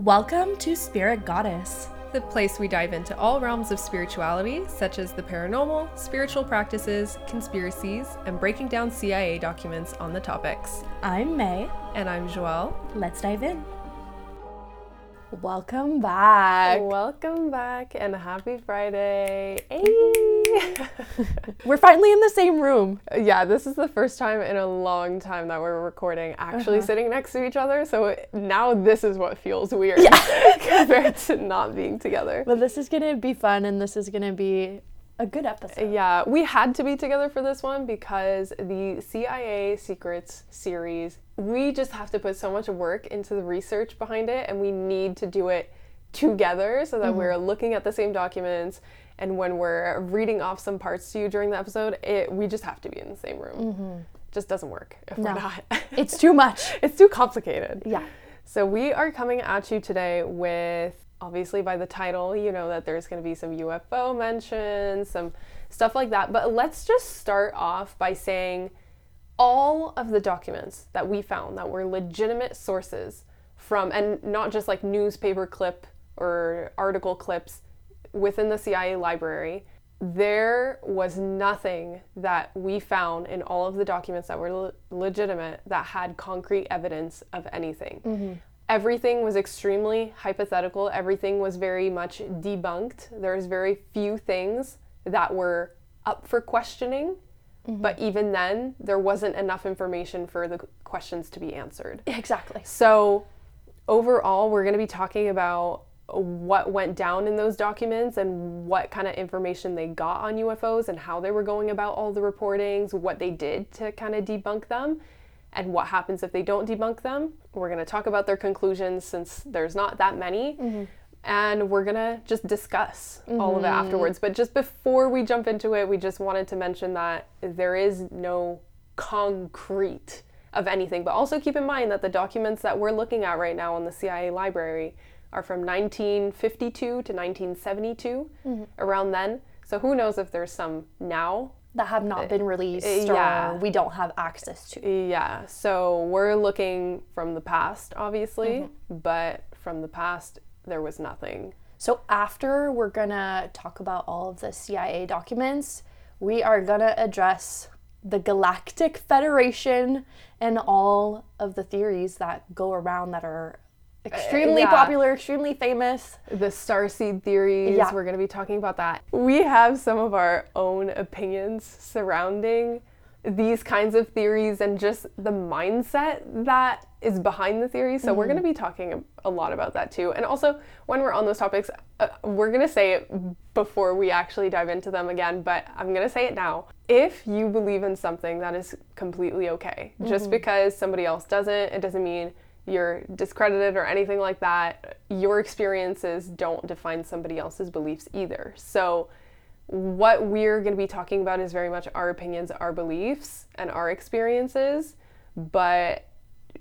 Welcome to Spirit Goddess. the place we dive into all realms of spirituality, such as the paranormal, spiritual practices, conspiracies, and breaking down CIA documents on the topics. I'm May. And I'm Joelle. Let's dive in. Welcome back. Welcome back and happy Friday. Hey! We're finally in the same room. yeah, this is the first time in a long time that we're recording actually Uh-huh. sitting next to each other. So now this is what feels weird compared to not being together. But this is going to be fun and this is going to be a good episode. Yeah, we had to be together for this one because the CIA Secrets series, we just have to put so much work into the research behind it and we need to do it together so that we're looking at the same documents and when we're reading off some parts to you during the episode, it we just have to be in the same room. Mm-hmm. Just doesn't work if No. we're not. It's too much. it's too complicated. Yeah. So we are coming at you today with obviously by the title, you know that there's going to be some UFO mentions, some stuff like that. But let's just start off by saying all of the documents that we found that were legitimate sources from and not just like newspaper clip or article clips within the CIA library there was nothing that we found in all of the documents that were le- legitimate that had concrete evidence of anything. Mm-hmm. Everything was extremely hypothetical. Everything was very much debunked. There's very few things that were up for questioning, mm-hmm. but even then, there wasn't enough information for the questions to be answered. Exactly. So, overall, we're going to be talking about what went down in those documents and what kind of information they got on UFOs and how they were going about all the reportings, what they did to kind of debunk them, and what happens if they don't debunk them. We're going to talk about their conclusions since there's not that many. Mm-hmm. And we're gonna just discuss all of it mm-hmm. afterwards. But just before we jump into it, we just wanted to mention that there is no concrete of anything. But also keep in mind that the documents that we're looking at right now in the CIA library are from 1952 to 1972, around then. So who knows if there's some now. That have not been released uh, yeah. or we don't have access to. Yeah, so we're looking from the past, obviously, but from the past, there was nothing. So after we're going to talk about all of the CIA documents, we are going to address the Galactic Federation and all of the theories that go around that are Uh, extremely yeah. popular, extremely famous. the starseed theories. Yeah. We're going to be talking about that. We have some of our own opinions surrounding these kinds of theories and just the mindset that is behind the theories. So we're mm-hmm. going to be talking a, lot about that too. And also, when we're on those topics, uh, we're going to say it before we actually dive into them again, but I'm going to say it now. If you believe in something, that is completely okay. Just mm-hmm. because somebody else doesn't, it doesn't mean you're discredited or anything like that. Your experiences don't define somebody else's beliefs either. So, what we're going to be talking about is very much our opinions, our beliefs, and our experiences. But,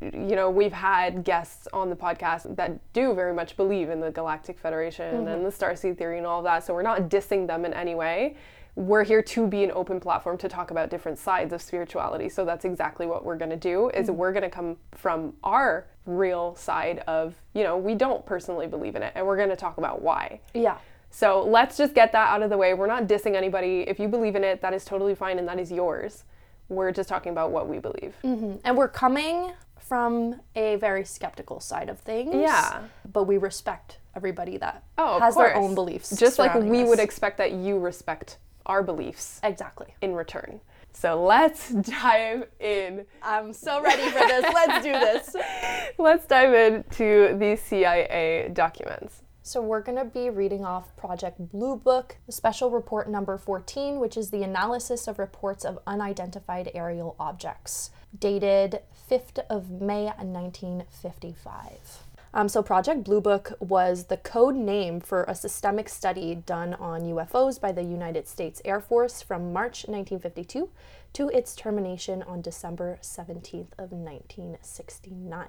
you know, we've had guests on the podcast that do very much believe in the Galactic Federation mm-hmm. and the Starseed Theory and all of that. So, we're not dissing them in any way. We're here to be an open platform to talk about different sides of spirituality. So that's exactly what we're going to do is mm-hmm. we're going to come from our real side of, you know, we don't personally believe in it and we're going to talk about why. Yeah. So let's just get that out of the way. We're not dissing anybody. If you believe in it, that is totally fine and that is yours. We're just talking about what we believe. Mm-hmm. And we're coming from a very skeptical side of things. Yeah. But we respect everybody that Oh, has their own beliefs. Just like we would expect that you respect our beliefs Exactly. in return. So let's dive in. I'm so ready for this. Let's do this. Let's dive into the CIA documents. So, we're going to be reading off Project Blue Book, special report number 14, which is the analysis of reports of unidentified aerial objects, dated 5th of May 1955. Um, so, Project Blue Book was the code name for a systemic study done on UFOs by the United States Air Force from March 1952 to its termination on December 17th of 1969.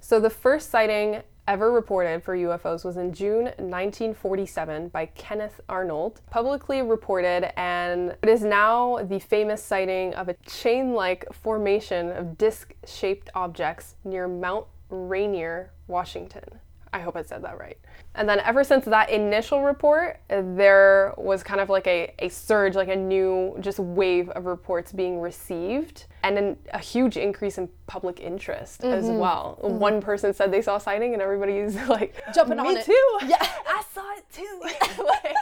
So the first sighting ever reported for UFOs was in June 1947 by Kenneth Arnold, publicly reported, and it is now the famous sighting of a chain like formation of disc shaped objects near Mount Rainier, Washington. I hope I said that right. And then ever since that initial report, there was kind of like a, a surge, like a new just wave of reports being received and an, a huge increase in public interest mm-hmm. as well. Mm-hmm. One person said they saw a sighting and everybody's like jumping Me on too. Yeah. I saw it too. like,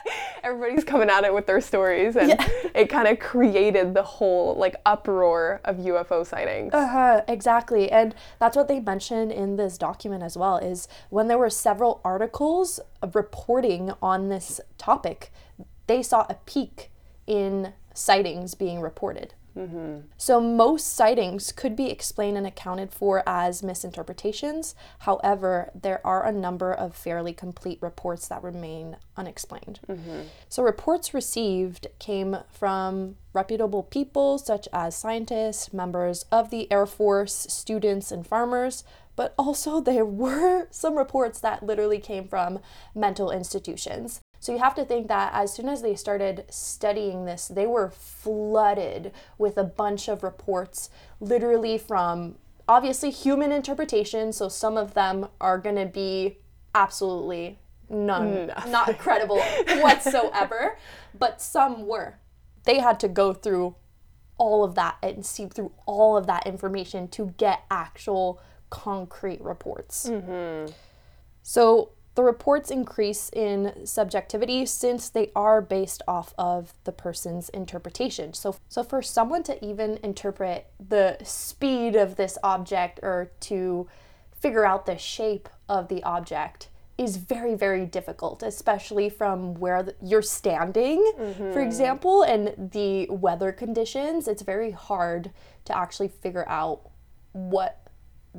everybody's coming at it with their stories and yeah. it kind of created the whole like uproar of UFO sightings. Uh-huh, exactly. And that's what they mentioned in this document as well is when there were several articles reporting on this topic, they saw a peak in sightings being reported. Mm-hmm. So, most sightings could be explained and accounted for as misinterpretations. However, there are a number of fairly complete reports that remain unexplained. Mm-hmm. So, reports received came from reputable people such as scientists, members of the Air Force, students, and farmers, but also there were some reports that literally came from mental institutions. So you have to think that as soon as they started studying this, they were flooded with a bunch of reports, literally from obviously human interpretation. So some of them are going to be absolutely none, Nothing. Mm. not credible whatsoever, but some were. They had to go through all of that and see through all of that information to get actual concrete reports. Mm-hmm. So the reports increase in subjectivity since they are based off of the person's interpretation. So, so for someone to even interpret the speed of this object or to figure out the shape of the object is very, very difficult, especially from where you're standing, mm-hmm. for example, and the weather conditions. It's very hard to actually figure out what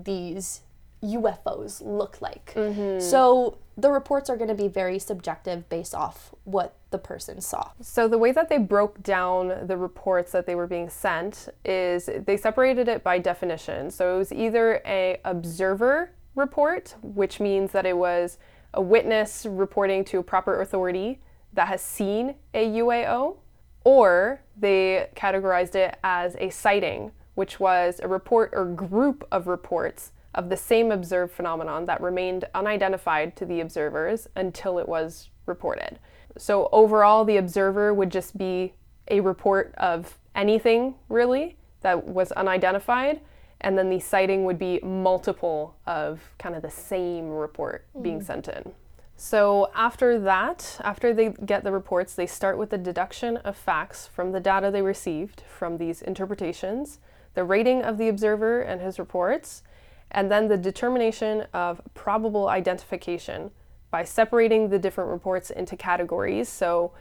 these UFOs look like. Mm-hmm. So the reports are going to be very subjective based off what the person saw. So the way that they broke down the reports that they were being sent is they separated it by definition. So it was either a observer report, which means that it was a witness reporting to a proper authority that has seen a UAO, or they categorized it as a sighting, which was a report or group of reports of the same observed phenomenon that remained unidentified to the observers until it was reported. So, overall, the observer would just be a report of anything really that was unidentified, and then the sighting would be multiple of kind of the same report mm. being sent in. So, after that, after they get the reports, they start with the deduction of facts from the data they received from these interpretations, the rating of the observer and his reports, and then the determination of probable identification by separating the different reports into categories. So,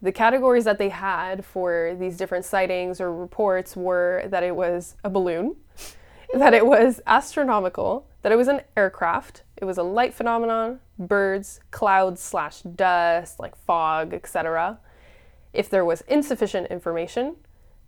the categories that they had for these different sightings or reports were that it was a balloon, that it was astronomical, that it was an aircraft, it was a light phenomenon, birds, clouds slash dust, like fog, etc. If there was insufficient information,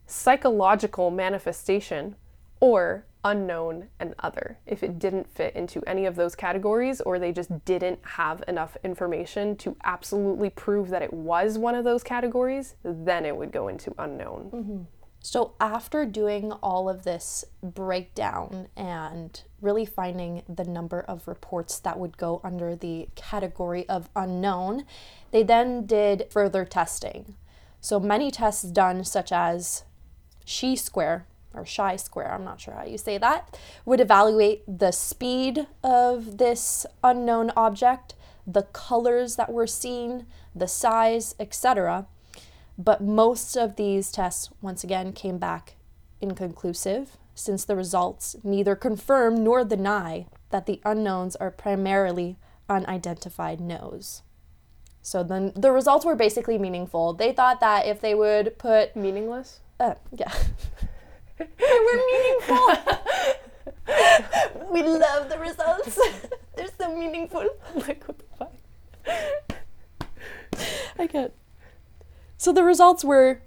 psychological manifestation, or unknown, and other. If it didn't fit into any of those categories or they just didn't have enough information to absolutely prove that it was one of those categories, then it would go into unknown. Mm-hmm. So, after doing all of this breakdown and really finding the number of reports that would go under the category of unknown, they then did further testing. So, many tests done, such as chi square, or chi square, I'm not sure how you say that, would evaluate the speed of this unknown object, the colors that were seen, the size, etc. But most of these tests, once again, came back inconclusive, since the results neither confirm nor deny that the unknowns are primarily unidentified no's. So then the results were basically meaningful. They thought that if they would put meaningless, uh, yeah. they were meaningful. we love the results. They're so meaningful. Like what the fuck? I can't. So the results were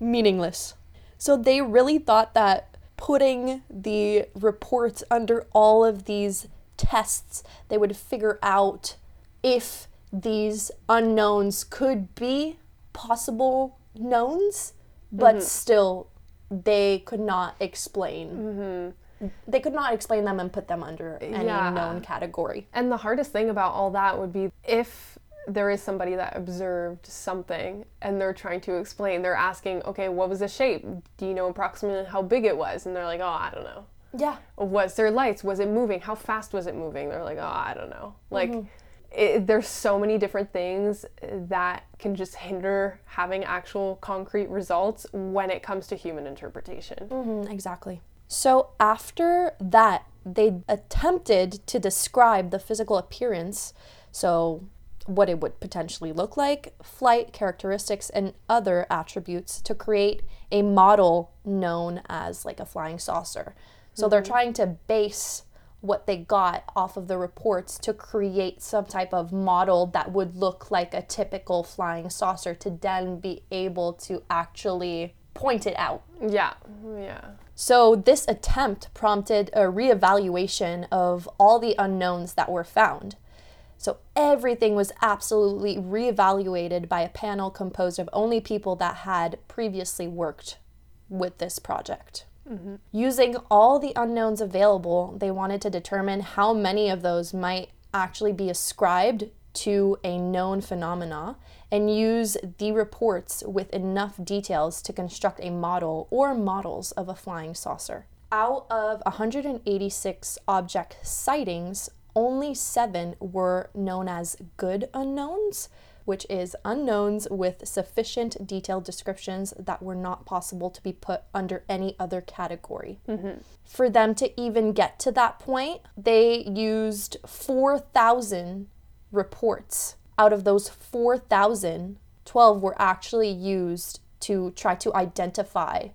meaningless. So they really thought that putting the reports under all of these tests, they would figure out if these unknowns could be possible knowns, but mm-hmm. still they could not explain mm-hmm. they could not explain them and put them under any Yeah. known category. And the hardest thing about all that would be if there is somebody that observed something and they're trying to explain, they're asking, okay, what was the shape? Do you know approximately how big it was? And they're like, oh, I don't know. Yeah. Was there lights? Was it moving? How fast was it moving? They're like, oh, I don't know. Like, it, there's so many different things that can just hinder having actual concrete results when it comes to human interpretation. Mhm, exactly. So after that, they attempted to describe the physical appearance, so what it would potentially look like, flight characteristics, and other attributes to create a model known as like a flying saucer. So they're trying to base what they got off of the reports to create some type of model that would look like a typical flying saucer to then be able to actually point it out. Yeah, yeah. So, this attempt prompted a reevaluation of all the unknowns that were found. So, everything was absolutely reevaluated by a panel composed of only people that had previously worked with this project. Mm-hmm. Using all the unknowns available, they wanted to determine how many of those might actually be ascribed to a known phenomena and use the reports with enough details to construct a model or models of a flying saucer. Out of 186 object sightings, only seven were known as good unknowns, which is unknowns with sufficient detailed descriptions that were not possible to be put under any other category. Mm-hmm. For them to even get to that point, they used 4,000 reports. Out of those 4,000, 12 were actually used to try to identify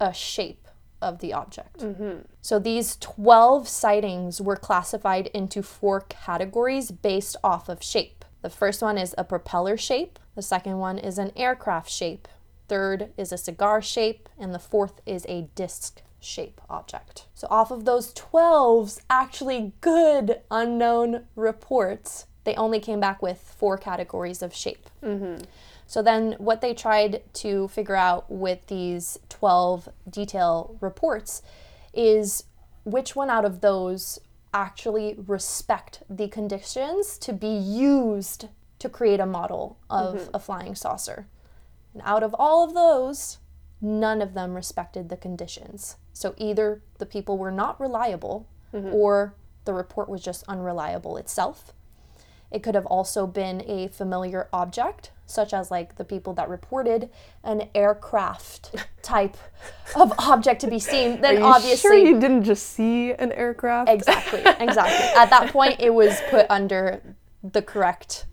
a shape of the object. Mm-hmm. So these 12 sightings were classified into four categories based off of shape. The first one is a propeller shape, the second one is an aircraft shape, third is a cigar shape, and the fourth is a disc shape object. So off of those 12's actually good unknown reports, they only came back with four categories of shape. Mm-hmm. So then, what they tried to figure out with these 12 detail reports is which one out of those actually respect the conditions to be used to create a model of mm-hmm. a flying saucer. And out of all of those, none of them respected the conditions. So either the people were not reliable mm-hmm. or the report was just unreliable itself. It could have also been a familiar object, such as like the people that reported an aircraft type of object to be seen. Then Are you obviously sure you didn't just see an aircraft? Exactly, exactly. At that point, it was put under the correct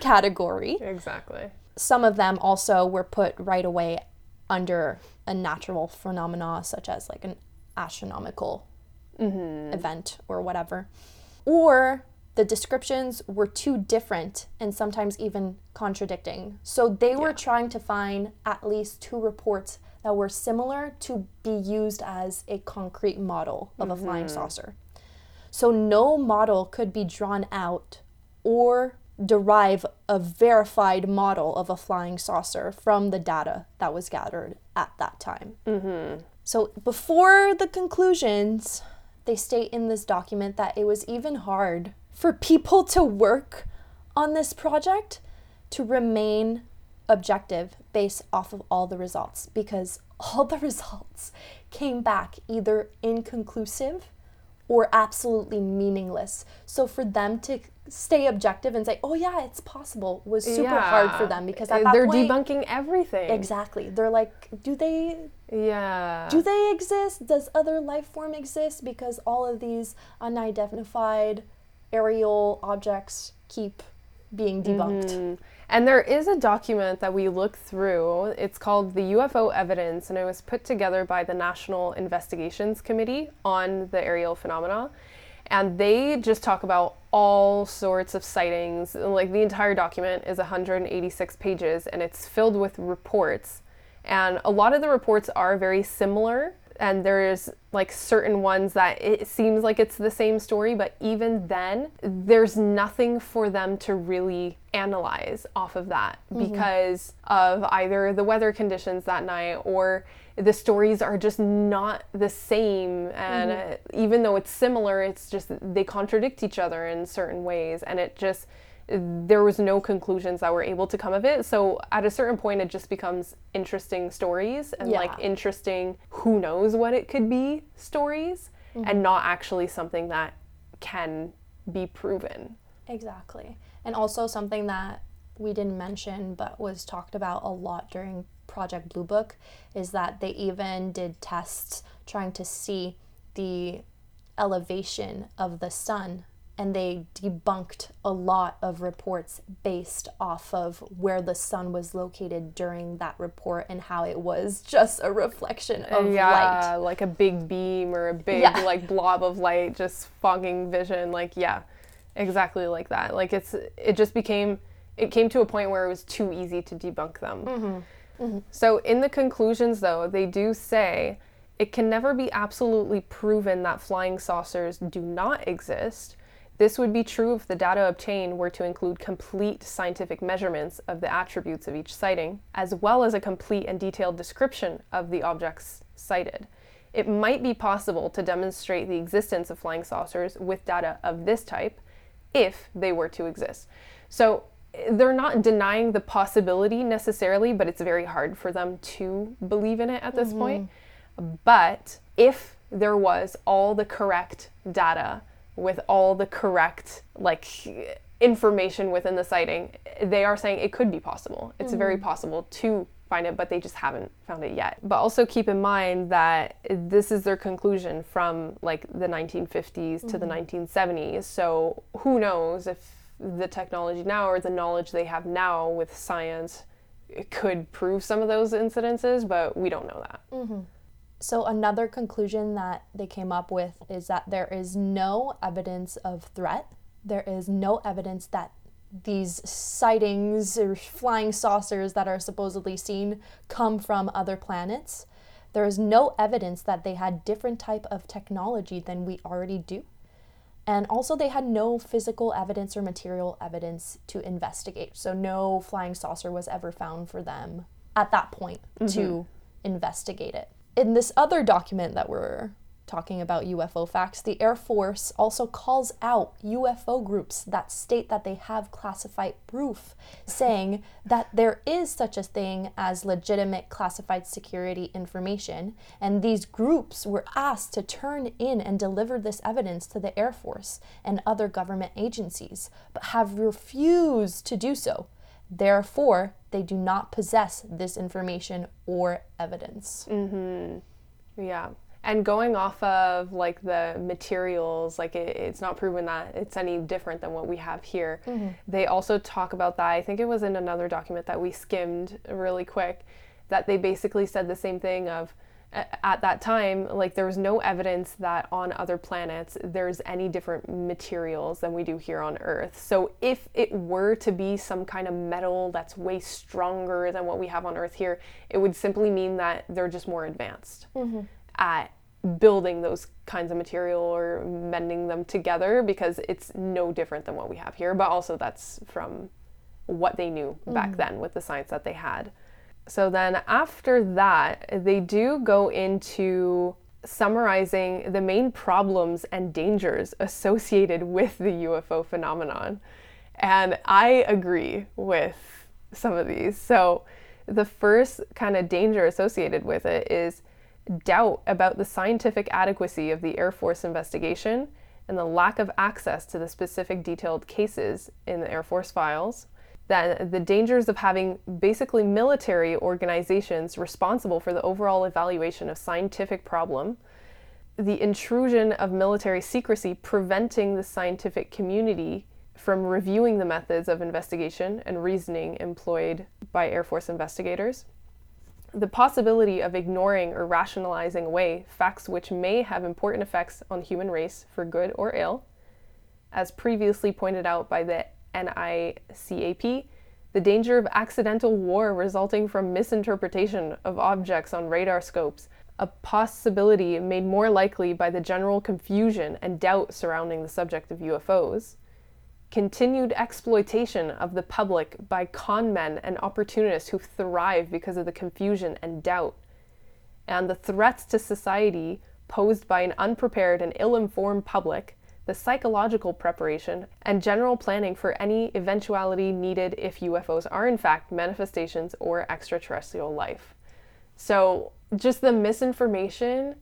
category. Exactly. Some of them also were put right away under a natural phenomena, such as like an astronomical mm-hmm. event or whatever. Or the descriptions were too different and sometimes even contradicting. So they were trying to find at least two reports that were similar to be used as a concrete model of a flying mm-hmm. saucer. So no model could be drawn out or derive a verified model of a flying saucer from the data that was gathered at that time. Mm-hmm. So before the conclusions, they state in this document that it was even hard for people to work on this project to remain objective based off of all the results because all the results came back either inconclusive or absolutely meaningless. So for them to stay objective and say, "Oh yeah, it's possible," was super hard for them because at Uh, that they're point, debunking everything. exactly, they're like, "Do they Yeah. do they exist? Does other life form exist? Because all of these unidentified aerial objects keep being debunked. Mm. And there is a document that we look through. It's called the UFO Evidence, and it was put together by the National Investigations Committee on the Aerial Phenomena. And they just talk about all sorts of sightings. Like the entire document is 186 pages, and it's filled with reports. And a lot of the reports are very similar. And there's like certain ones that it seems like it's the same story, but even then, there's nothing for them to really analyze off of that because of either the weather conditions that night or the stories are just not the same. And uh, even though it's similar it's just they contradict each other in certain ways and it just there was no conclusions that were able to come of it so at a certain point it just becomes interesting stories and Yeah. like interesting who knows what it could be stories and mm-hmm. not actually something that can be proven Exactly. And also something that we didn't mention but was talked about a lot during Project Blue Book is that they even did tests trying to see the elevation of the sun and they debunked a lot of reports based off of where the sun was located during that report and how it was just a reflection of light. yeah like a big beam or a big Yeah. like blob of light just fogging vision like yeah exactly like that like it's it just became it came to a point where it was too easy to debunk them mm-hmm. Mm-hmm. so in the conclusions though they do say it can never be absolutely proven that flying saucers do not exist this would be true if the data obtained were to include complete scientific measurements of the attributes of each sighting, as well as a complete and detailed description of the objects sighted. It might be possible to demonstrate the existence of flying saucers with data of this type if they were to exist. So they're not denying the possibility necessarily, but it's very hard for them to believe in it at this mm-hmm. point. But if there was all the correct data with all the correct like information within the sighting, they are saying it could be possible. It's very mm-hmm. possible to find it, but they just haven't found it yet. But also keep in mind that this is their conclusion from like the 1950s to the mm-hmm. 1970s. So who knows if the technology now or the knowledge they have now with science could prove some of those incidences, but we don't know that. Mm-hmm. So, another conclusion that they came up with is that there is no evidence of threat. There is no evidence that these sightings or flying saucers that are supposedly seen come from other planets. There is no evidence that they had different type of technology than we already do. And also they had no physical evidence or material evidence to investigate. So no flying saucer was ever found for them at that point mm-hmm. to investigate it. In this other document that we're talking about UFO facts, the Air Force also calls out UFO groups that state that they have classified proof, saying that there is such a thing as legitimate classified security information, and these groups were asked to turn in and deliver this evidence to the Air Force and other government agencies, but have refused to do so. Therefore, they do not possess this information or evidence. Mm-hmm. Yeah. And going off of like the materials, like it, it's not proven that it's any different than what we have here. Mm-hmm. They also talk about that. I think it was in another document that we skimmed really quick that they basically said the same thing of at that time like there was no evidence that on other planets there's any different materials than we do here on earth. So if it were to be some kind of metal that's way stronger than what we have on earth here it would simply mean that they're just more advanced mm-hmm. at building those kinds of material or mending them together because it's no different than what we have here. But also that's from what they knew back mm-hmm. then with the science that they had so then after that, they do go into summarizing the main problems and dangers associated with the UFO phenomenon. And I agree with some of these. So the first kind of danger associated with it is doubt about the scientific adequacy of the Air Force investigation and the lack of access to the specific detailed cases in the Air Force files then the dangers of having basically military organizations responsible for the overall evaluation of scientific problem, the intrusion of military secrecy preventing the scientific community from reviewing the methods of investigation and reasoning employed by Air Force investigators, the possibility of ignoring or rationalizing away facts which may have important effects on human race for good or ill, as previously pointed out by the NICAP, the danger of accidental war resulting from misinterpretation of objects on radar scopes, a possibility made more likely by the general confusion and doubt surrounding the subject of UFOs, continued exploitation of the public by con men and opportunists who thrive because of the confusion and doubt, and the threats to society posed by an unprepared and ill informed public, the psychological preparation, and general planning for any eventuality needed if UFOs are in fact manifestations or extraterrestrial life. So, just the misinformation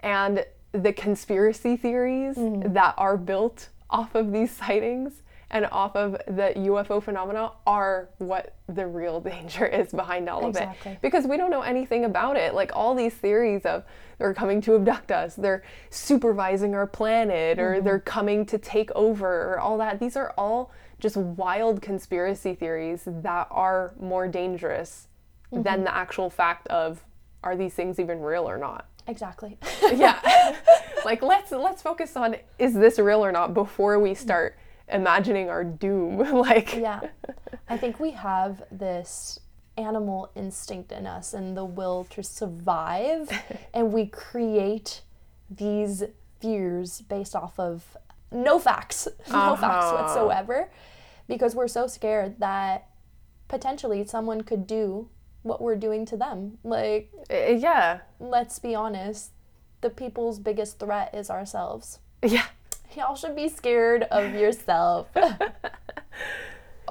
and the conspiracy theories mm-hmm. that are built off of these sightings and off of the UFO phenomena are what the real danger is behind all Exactly. of it. Because we don't know anything about it. Like all these theories of they're coming to abduct us, they're supervising our planet, or mm-hmm. they're coming to take over, or all that. These are all just wild conspiracy theories that are more dangerous than mm-hmm. the actual fact of are these things even real or not Exactly. yeah like let's let's focus on is this real or not before we mm. start imagining our doom like yeah. I think we have this animal instinct in us and the will to survive, and we create these fears based off of no facts, no facts Uh-huh. whatsoever, because we're so scared that potentially someone could do what we're doing to them. Like, yeah let's be honest, the people's biggest threat is ourselves. yeah Y'all should be scared of yourself.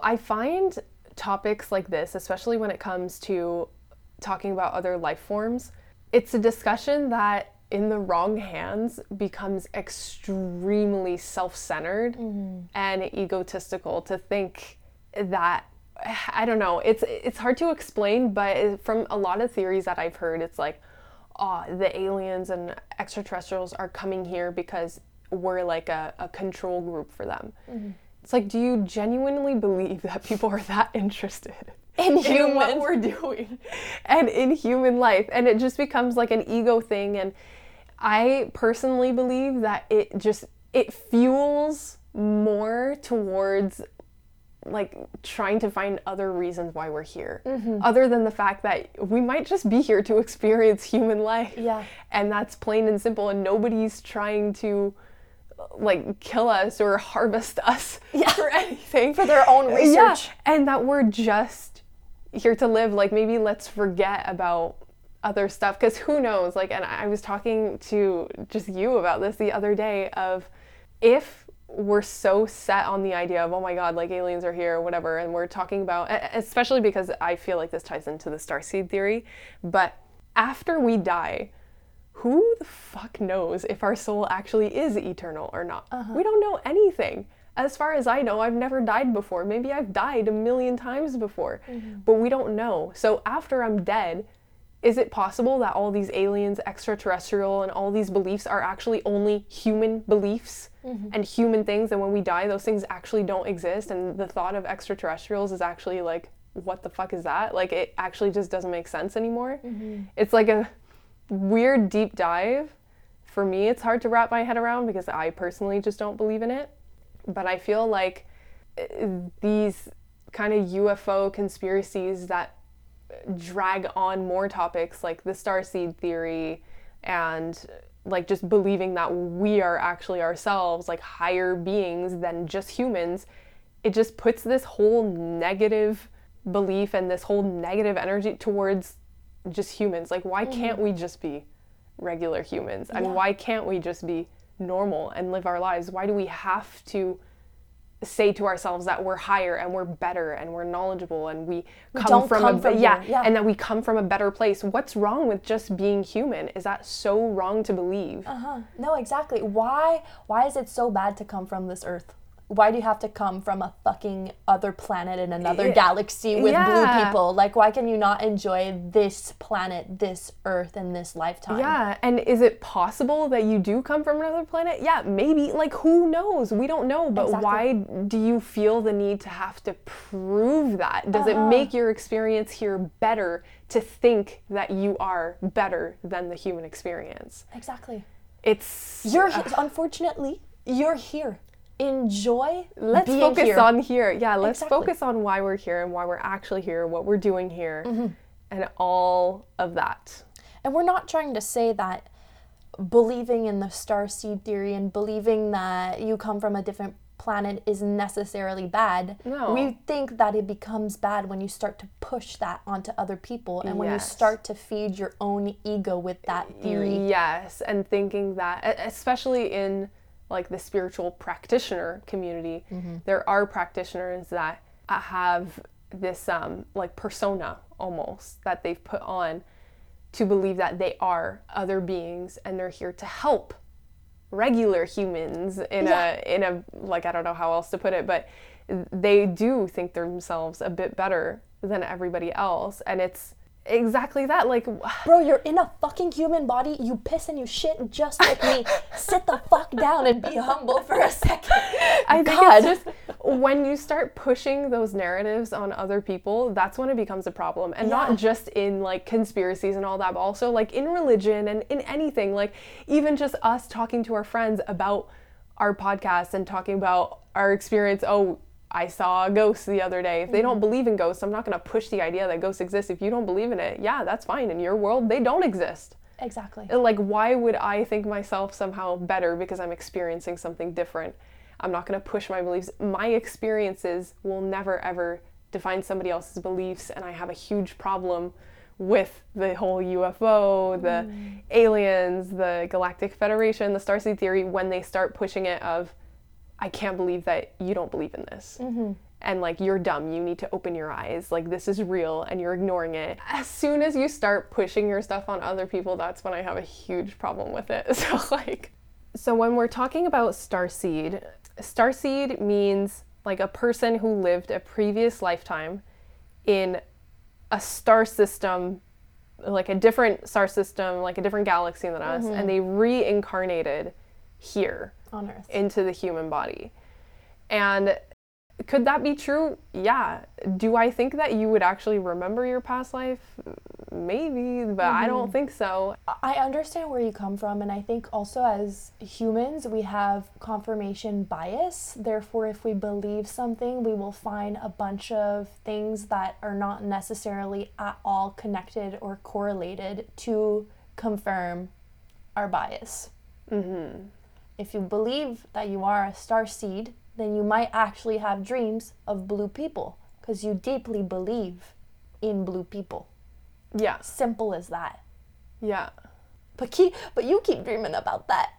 i find topics like this especially when it comes to talking about other life forms it's a discussion that in the wrong hands becomes extremely self-centered mm-hmm. and egotistical to think that I don't know. It's it's hard to explain, but from a lot of theories that I've heard, it's like, oh, the aliens and extraterrestrials are coming here because we're like a, a control group for them. It's like, do you genuinely believe that people are that interested In what we're doing and in human life? And it just becomes like an ego thing. And I personally believe that it just it fuels more towards like trying to find other reasons why we're here Mm-hmm. other than the fact that we might just be here to experience human life Yeah. and that's plain and simple and nobody's trying to like kill us or harvest us for anything. For their own yeah, research. and that we're just here to live. Like maybe let's forget about other stuff. Because who knows? Like and i was talking to just you about this the other day of if we're so set on the idea of oh my god like aliens are here or whatever and we're talking about especially because i feel like this ties into the starseed theory but after we die who the fuck knows if our soul actually is eternal or not? Uh-huh. We don't know anything. As far as I know, I've never died before. Maybe I've died a million times before, mm-hmm. but we don't know. So after I'm dead, is it possible that all these aliens, extraterrestrial, and all these beliefs are actually only human beliefs mm-hmm. and human things? And when we die, those things actually don't exist, and the thought of extraterrestrials is actually like, what the fuck is that? Like, it actually just doesn't make sense anymore. Mm-hmm. It's like a weird deep dive. For me, it's hard to wrap my head around because I personally just don't believe in it. But I feel like uh, these kind of UFO conspiracies that drag on more topics like the starseed theory and like just believing that we are actually ourselves like higher beings than just humans it just puts this whole negative belief and this whole negative energy towards just humans like why can't we just be regular humans and why can't we just be normal and live our lives why do we have to say to ourselves that we're higher and we're better and we're knowledgeable and we come from come a from yeah, yeah. and that we come from a better place what's wrong with just being human is that so wrong to believe Uh-huh. No, exactly. Why why is it so bad to come from this earth? Why do you have to come from a fucking other planet in another Yeah. galaxy with blue people? Like why can you not enjoy this planet, this earth in this lifetime? yeah and is it possible that you do come from another planet yeah maybe like who knows we don't know but Exactly. why do you feel the need to have to prove that does Uh-huh. it make your experience here better to think that you are better than the human experience Exactly. it's You're he- unfortunately you're here. Enjoy let's focus here. on here yeah let's Exactly. focus on why we're here and why we're actually here what we're doing here mm-hmm. and all of that And we're not trying to say that believing in the star seed theory and believing that you come from a different planet is necessarily bad. No. We think that it becomes bad when you start to push that onto other people and when you start to feed your own ego with that theory. Yes, and thinking that, especially in like the spiritual practitioner community, Mm-hmm. there are practitioners that uh, have this um, like persona almost that they've put on to believe that they are other beings and they're here to help regular humans in a in a like I don't know how else to put it, but they do think themselves a bit better than everybody else, and it's exactly that. Like, Bro, you're in a fucking human body. You piss and you shit just like me. Sit the fuck down and be humble for a second. I think God. it's just when you start pushing those narratives on other people, that's when it becomes a problem. And Yeah. not just in like conspiracies and all that, but also like in religion and in anything. Like even just us talking to our friends about our podcast and talking about our experience. Oh, I saw a ghost the other day. If they Mm-hmm. don't believe in ghosts, I'm not going to push the idea that ghosts exist. If you don't believe in it, yeah, that's fine. In your world, they don't exist Exactly. like why would i think myself somehow better because i'm experiencing something different i'm not going to push my beliefs my experiences will never ever define somebody else's beliefs and i have a huge problem with the whole ufo the aliens the galactic federation the starseed theory when they start pushing it of i can't believe that you don't believe in this. Mm-hmm. And like you're dumb. You need to open your eyes. Like this is real and you're ignoring it. As soon as you start pushing your stuff on other people that's when i have a huge problem with it. So like so when we're talking about starseed starseed means like a person who lived a previous lifetime in a star system like a different star system like a different galaxy than us and mm-hmm. they reincarnated here On Earth. into the human body. And could that be true? Yeah. Do I think that you would actually remember your past life? Maybe, but I don't think so. I understand where you come from, and I think also as humans, we have confirmation bias. Therefore, if we believe something, we will find a bunch of things that are not necessarily at all connected or correlated to confirm our bias. Mm-hmm. If you believe that you are a star seed, then you might actually have dreams of blue people because you deeply believe in blue people. Yeah. Simple as that. Yeah. But keep, but you keep dreaming about that.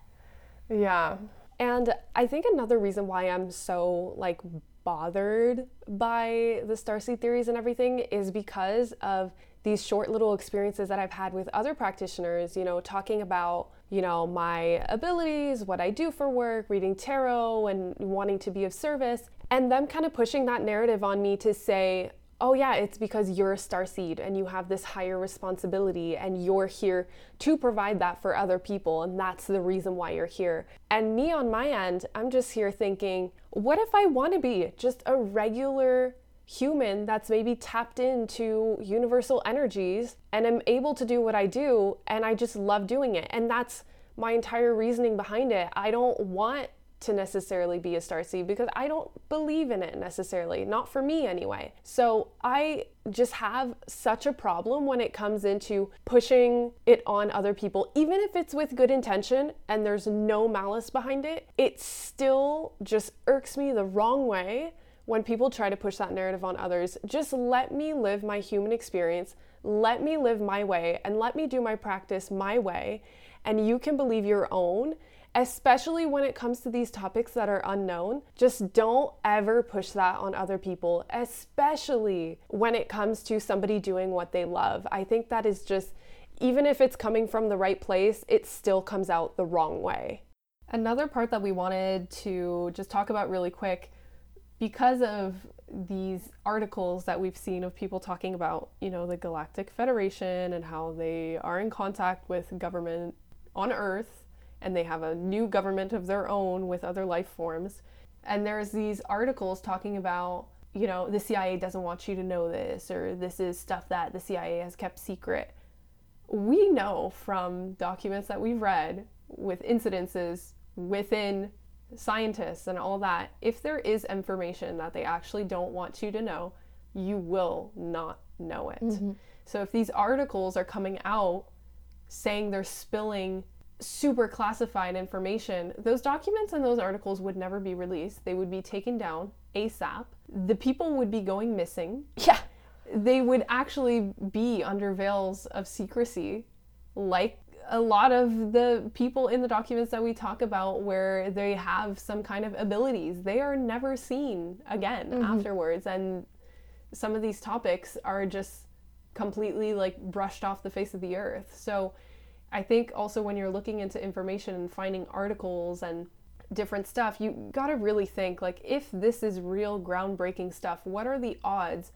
Yeah. And I think another reason why I'm so like bothered by the starseed theories and everything is because of these short little experiences that I've had with other practitioners, you know, talking about, you know, my abilities, what I do for work, reading tarot and wanting to be of service, and them kind of pushing that narrative on me to say, oh yeah, it's because you're a star seed and you have this higher responsibility and you're here to provide that for other people and that's the reason why you're here. And me on my end, I'm just here thinking, what if I want to be just a regular human that's maybe tapped into universal energies and I'm able to do what I do and I just love doing it. And that's my entire reasoning behind it. I don't want to necessarily be a starseed because I don't believe in it necessarily, not for me anyway. So I just have such a problem when it comes into pushing it on other people, even if it's with good intention and there's no malice behind it, it still just irks me the wrong way when people try to push that narrative on others. Just let me live my human experience, let me live my way, and let me do my practice my way, and you can believe your own especially when it comes to these topics that are unknown. Just don't ever push that on other people, especially when it comes to somebody doing what they love. I think that is just, even if it's coming from the right place, it still comes out the wrong way. Another part that we wanted to just talk about really quick because of these articles that we've seen of people talking about, you know, the Galactic Federation and how they are in contact with government on Earth and they have a new government of their own with other life forms. And there's these articles talking about, you know, the CIA doesn't want you to know this, or this is stuff that the CIA has kept secret. We know from documents that we've read with incidences within scientists and all that, if there is information that they actually don't want you to know, you will not know it. Mm-hmm. So if these articles are coming out saying they're spilling super classified information, those documents and those articles would never be released. They would be taken down ASAP. The people would be going missing. Yeah. They would actually be under veils of secrecy, like a lot of the people in the documents that we talk about where they have some kind of abilities. They are never seen again Mm-hmm. afterwards. And some of these topics are just completely like brushed off the face of the earth. So I think also when you're looking into information and finding articles and different stuff, you got to really think like if this is real groundbreaking stuff, what are the odds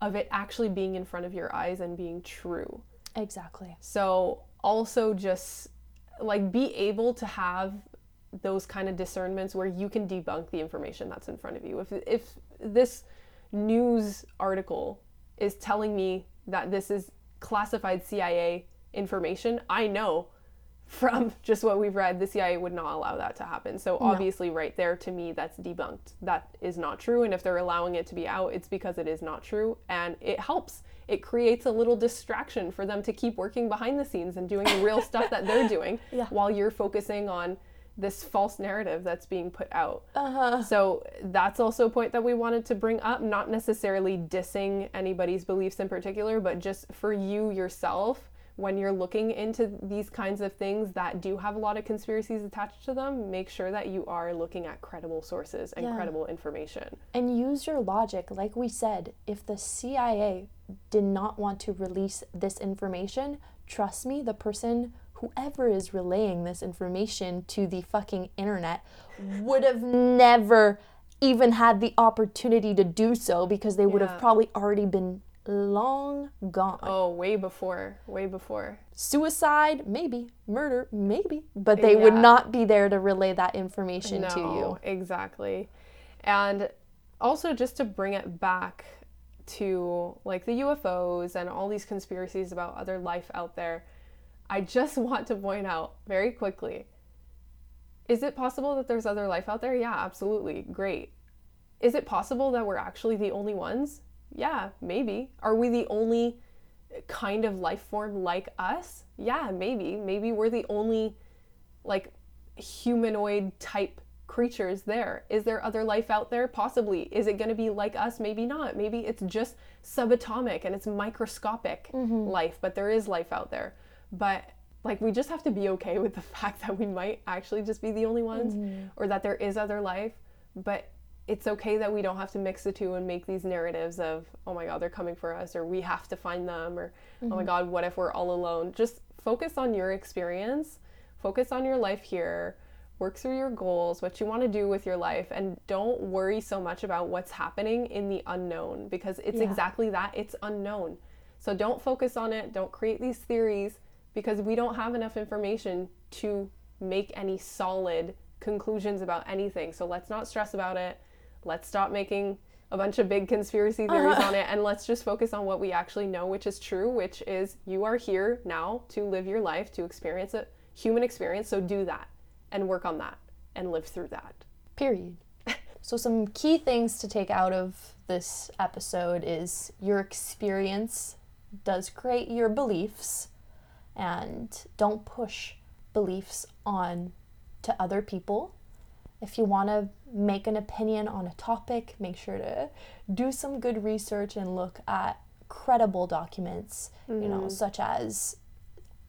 of it actually being in front of your eyes and being true? Exactly. So also just like be able to have those kind of discernments where you can debunk the information that's in front of you. If if this news article is telling me that this is classified CIA information, I know from just what we've read the CIA would not allow that to happen. So obviously right there to me that's debunked. That is not true and if they're allowing it to be out, it's because it is not true and it helps. It creates a little distraction for them to keep working behind the scenes and doing the real stuff that they're doing Yeah. while you're focusing on this false narrative that's being put out. Uh-huh. So that's also a point that we wanted to bring up, not necessarily dissing anybody's beliefs in particular, but just for you yourself, when you're looking into these kinds of things that do have a lot of conspiracies attached to them, make sure that you are looking at credible sources and Yeah. credible information. And use your logic. Like we said, if the CIA did not want to release this information, trust me, the person, whoever is relaying this information to the fucking internet, would have never even had the opportunity to do so because they would Yeah. have probably already been long gone. Oh, way before, way before. Suicide, maybe. Murder, maybe. But they would not be there to relay that information to you. exactly. And also just to bring it back to like the UFOs and all these conspiracies about other life out there, I just want to point out very quickly. Is it possible that there's other life out there? Yeah, absolutely. Great. Is it possible that we're actually the only ones? Yeah, maybe. Are we the only kind of life form like us? Yeah, maybe. Maybe we're the only like humanoid type creatures there. Is there other life out there? Possibly. Is it going to be like us? Maybe not. Maybe it's just subatomic and it's microscopic mm-hmm. life, but there is life out there. But like we just have to be okay with the fact that we might actually just be the only ones mm-hmm. or that there is other life, but it's okay that we don't have to mix the two and make these narratives of oh my god they're coming for us or we have to find them or oh my mm-hmm. god what if we're all alone? Just focus on your experience focus on your life here work through your goals what you want to do with your life and don't worry so much about what's happening in the unknown because it's Yeah. exactly that it's unknown. So don't focus on it don't create these theories because we don't have enough information to make any solid conclusions about anything. So let's not stress about it let's stop making a bunch of big conspiracy uh-huh. theories on it and let's just focus on what we actually know which is true which is you are here now to live your life to experience a human experience so do that and work on that and live through that Period. so, some key things to take out of this episode is your experience does create your beliefs, and don't push beliefs on to other people. If you want to make an opinion on a topic, make sure to do some good research and look at credible documents, you know, such as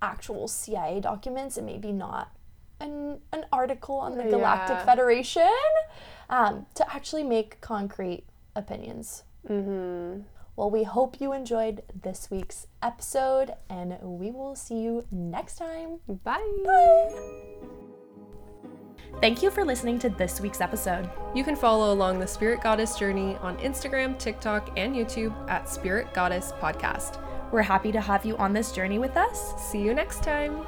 actual CIA documents and maybe not an, an article on the Galactic Yeah. Federation um, to actually make concrete opinions. mm-hmm. Well, we hope you enjoyed this week's episode, and we will see you next time. Bye. bye Thank you for listening to this week's episode. you can follow along the spirit goddess journey on instagram tiktok and youtube at spirit goddess podcast We're happy to have you on this journey with us. see you next time